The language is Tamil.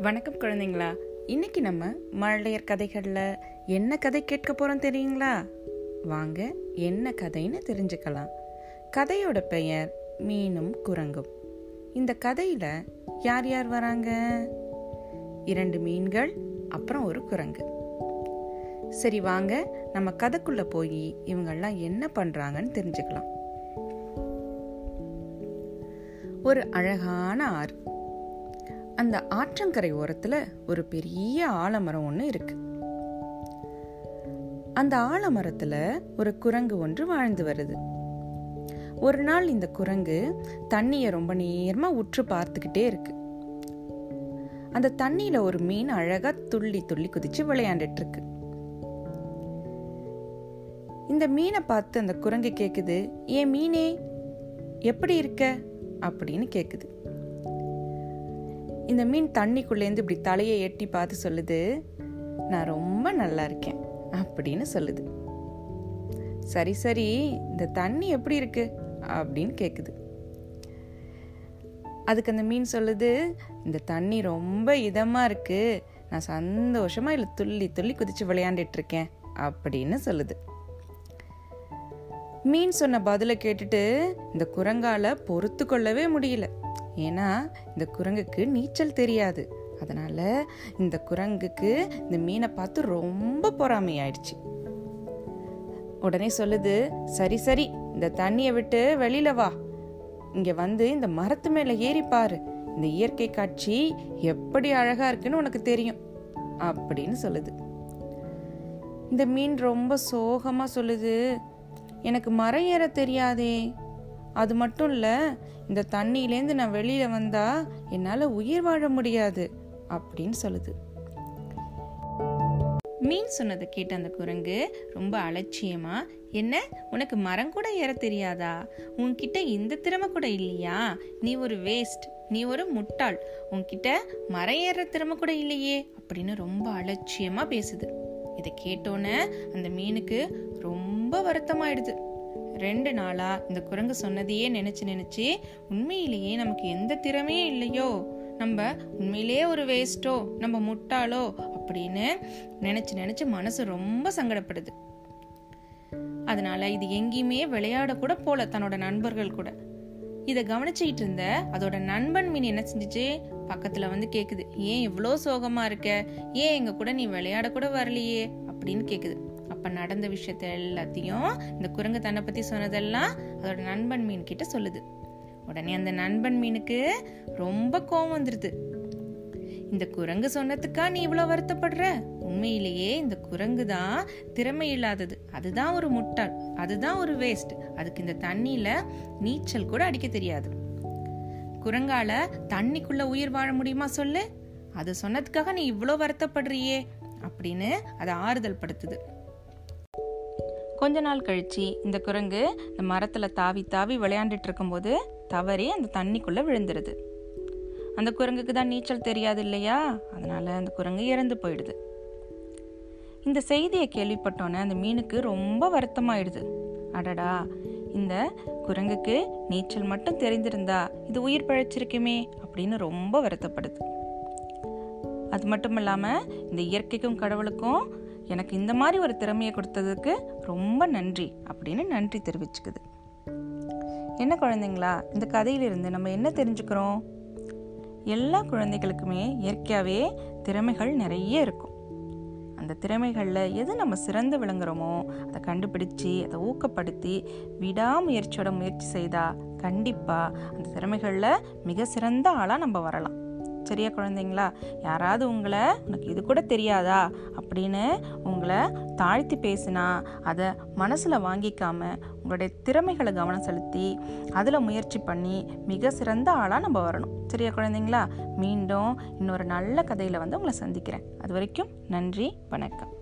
வணக்கம் குழந்தைங்களா. இன்னைக்கு நம்ம மழலையர் கதைகளில் என்ன கதை கேட்க போகிறோம் தெரியுங்களா? வாங்க என்ன கதைன்னு தெரிஞ்சுக்கலாம். கதையோட பெயர் மீனும் குரங்கும். இந்த கதையில் யார் யார் வராங்க? இரண்டு மீன்கள் அப்புறம் ஒரு குரங்கு. சரி வாங்க நம்ம கதைக்குள்ள போய் இவங்கெல்லாம் என்ன பண்றாங்கன்னு தெரிஞ்சுக்கலாம். ஒரு அழகான ஆறு. அந்த ஆற்றங்கரை ஓரத்துல ஒரு பெரிய ஆலமரம் ஒன்று இருக்கு. அந்த ஆலமரத்துல ஒரு குரங்கு ஒன்று வாழ்ந்து வருது. ஒரு நாள் இந்த குரங்கு தண்ணியை ரொம்ப நேரமா உற்று பார்த்துக்கிட்டே இருக்கு. அந்த தண்ணியில ஒரு மீன் அழகா துள்ளி துள்ளி குதிச்சு விளையாண்டுட்டு இருக்கு. இந்த மீனை பார்த்து அந்த குரங்கு கேக்குது ஏன் மீனே எப்படி இருக்க? அப்படின்னு கேக்குது. இந்த மீன் தண்ணிக்குள்ளேருந்து இப்படி தலையை எட்டி பார்த்து சொல்லுது நான் ரொம்ப நல்லா இருக்கேன் அப்படின்னு சொல்லுது. சரி சரி இந்த தண்ணி எப்படி இருக்கு? அப்படின்னு கேட்குது அதுக்கு அந்த மீன் சொல்லுது இந்த தண்ணி ரொம்ப இதமாக இருக்கு. நான் சந்தோஷமாக இல்லை துள்ளி துள்ளி குதிச்சு விளையாண்டுட்டு இருக்கேன் அப்படின்னு சொல்லுது. மீன் சொன்ன பதிலை கேட்டுட்டு இந்த குரங்கால பொறுத்து கொள்ளவே முடியல. ஏன்னா இந்த குரங்குக்கு நீச்சல் தெரியாது. அதனால் இந்த குரங்குக்கு இந்த மீனை பார்த்து ரொம்ப பொறாமையாயிடுச்சு. உடனே சொல்லுது சரி சரி இந்த தண்ணியை விட்டு வெளியில வா. இங்கே வந்து இந்த மரத்து மேலே ஏறி பாரு. இந்த இயற்கை காட்சி எப்படி அழகாக இருக்குன்னு உனக்கு தெரியும். அப்படின்னு சொல்லுது. இந்த மீன் ரொம்ப சோகமாக சொல்லுது எனக்கு மரம் ஏற தெரியாதே. அது மட்டும் இல்லை இந்த தண்ணியிலேருந்து நான் வெளியில் வந்தால் என்னால் உயிர் வாழ முடியாது அப்படின்னு சொல்லுது. மீன் சொன்னதை கேட்ட அந்த குரங்கு ரொம்ப அலட்சியமா என்ன உனக்கு மரம் கூட ஏற தெரியாதா? உன்கிட்ட இந்த திறமை கூட இல்லையா? நீ ஒரு வேஸ்ட் நீ ஒரு முட்டாள். உன்கிட்ட மரம் ஏற திறமை கூட இல்லையே அப்படின்னு ரொம்ப அலட்சியமா பேசுது. இதை கேட்டோன்னே அந்த மீனுக்கு ரொம்ப வருத்தமாயிடுது. ரெண்டு நாளா இந்த குரங்கு சொன்னதையே நினைச்சு நினைச்சு உண்மையிலேயே நமக்கு எந்த திறமையும் இல்லையோ? நம்ம உண்மையிலேயே ஒரு வேஸ்டோ நம்ம முட்டாளோ? அப்படின்னு நினைச்சு நினைச்சு மனசு ரொம்ப சங்கடப்படுது. அதனால இது எங்கேயுமே விளையாடக்கூட போல தன்னோட நண்பர்கள் கூட. இதை கவனிச்சுக்கிட்டு இருந்த அதோட நண்பன் மீன் என்ன செஞ்சிச்சு? பக்கத்துல வந்து கேக்குது ஏன் இவ்வளோ சோகமா இருக்க? ஏன் எங்க கூட நீ விளையாட கூட வரலையே? அப்படின்னு கேக்குது. அப்போ நடந்த விஷயத்த எல்லாத்தையும் இந்த குரங்கு தன்னை பற்றி சொன்னதெல்லாம் அதோட நண்பன் மீன் கிட்ட சொல்லுது. உடனே அந்த நண்பன் மீனுக்கு ரொம்ப கோவம் வந்துடுது இந்த குரங்கு சொன்னதுக்கா நீ இவ்வளோ வருத்தப்படுற? உண்மையிலேயே இந்த குரங்கு தான் திறமை இல்லாதது. அதுதான் ஒரு முட்டாள். அதுதான் ஒரு வேஸ்ட் அதுக்கு இந்த தண்ணியில நீச்சல் கூட அடிக்க தெரியாது. குரங்கால தண்ணிக்குள்ள உயிர் வாழ முடியுமா சொல்லு? அது சொன்னதுக்காக நீ இவ்வளோ வருத்தப்படுறியே அப்படின்னு அதை ஆறுதல் படுத்துது. கொஞ்ச நாள் கழிச்சு இந்த குரங்கு இந்த மரத்தில் தாவி தாவி விளையாண்டுட்டு இருக்கும்போது தவறி அந்த தண்ணிக்குள்ளே விழுந்துருது. அந்த குரங்குக்கு தான் நீச்சல் தெரியாது இல்லையா? அதனால அந்த குரங்கு இறந்து போயிடுது. இந்த செய்தியை கேள்விப்பட்டோன்னே அந்த மீனுக்கு ரொம்ப வருத்தமாயிடுது. அடடா இந்த குரங்குக்கு நீச்சல் மட்டும் தெரிந்திருந்தா இது உயிர் பழைச்சிருக்குமே அப்படின்னு ரொம்ப வருத்தப்படுது. அது மட்டும் இல்லாமல் இந்த இயற்கைக்கும் கடவுளுக்கும் எனக்கு இந்த மாதிரி ஒரு திறமையை கொடுத்ததுக்கு ரொம்ப நன்றி அப்படின்னு நன்றி தெரிவிச்சுக்குது. என்ன குழந்தைங்களா இந்த கதையிலிருந்து நம்ம என்ன தெரிஞ்சுக்கிறோம்? எல்லா குழந்தைகளுக்குமே இயற்கையாகவே திறமைகள் நிறைய இருக்கும். அந்த திறமைகளில் எது நம்ம சிறந்து விளங்குறோமோ அதை கண்டுபிடிச்சி அதை ஊக்கப்படுத்தி விடாமுயற்சியோட முயற்சி செய்தால் கண்டிப்பாக அந்த திறமைகளில் மிக சிறந்த ஆளாக நம்ம வரலாம். சரியா குழந்தைங்களா? யாராவது உங்களை உனக்கு இது கூட தெரியாதா? அப்படின்னு உங்களை தாழ்த்தி பேசினா அதை மனசில் வாங்கிக்காம உங்களுடைய திறமைகளை கவனம் செலுத்தி அதில் முயற்சி பண்ணி மிக சிறந்த ஆளாக நம்ம வரணும். சரியா குழந்தைங்களா? மீண்டும் இன்னொரு நல்ல கதையில் வந்து உங்களை சந்திக்கிறேன். அது வரைக்கும் நன்றி வணக்கம்.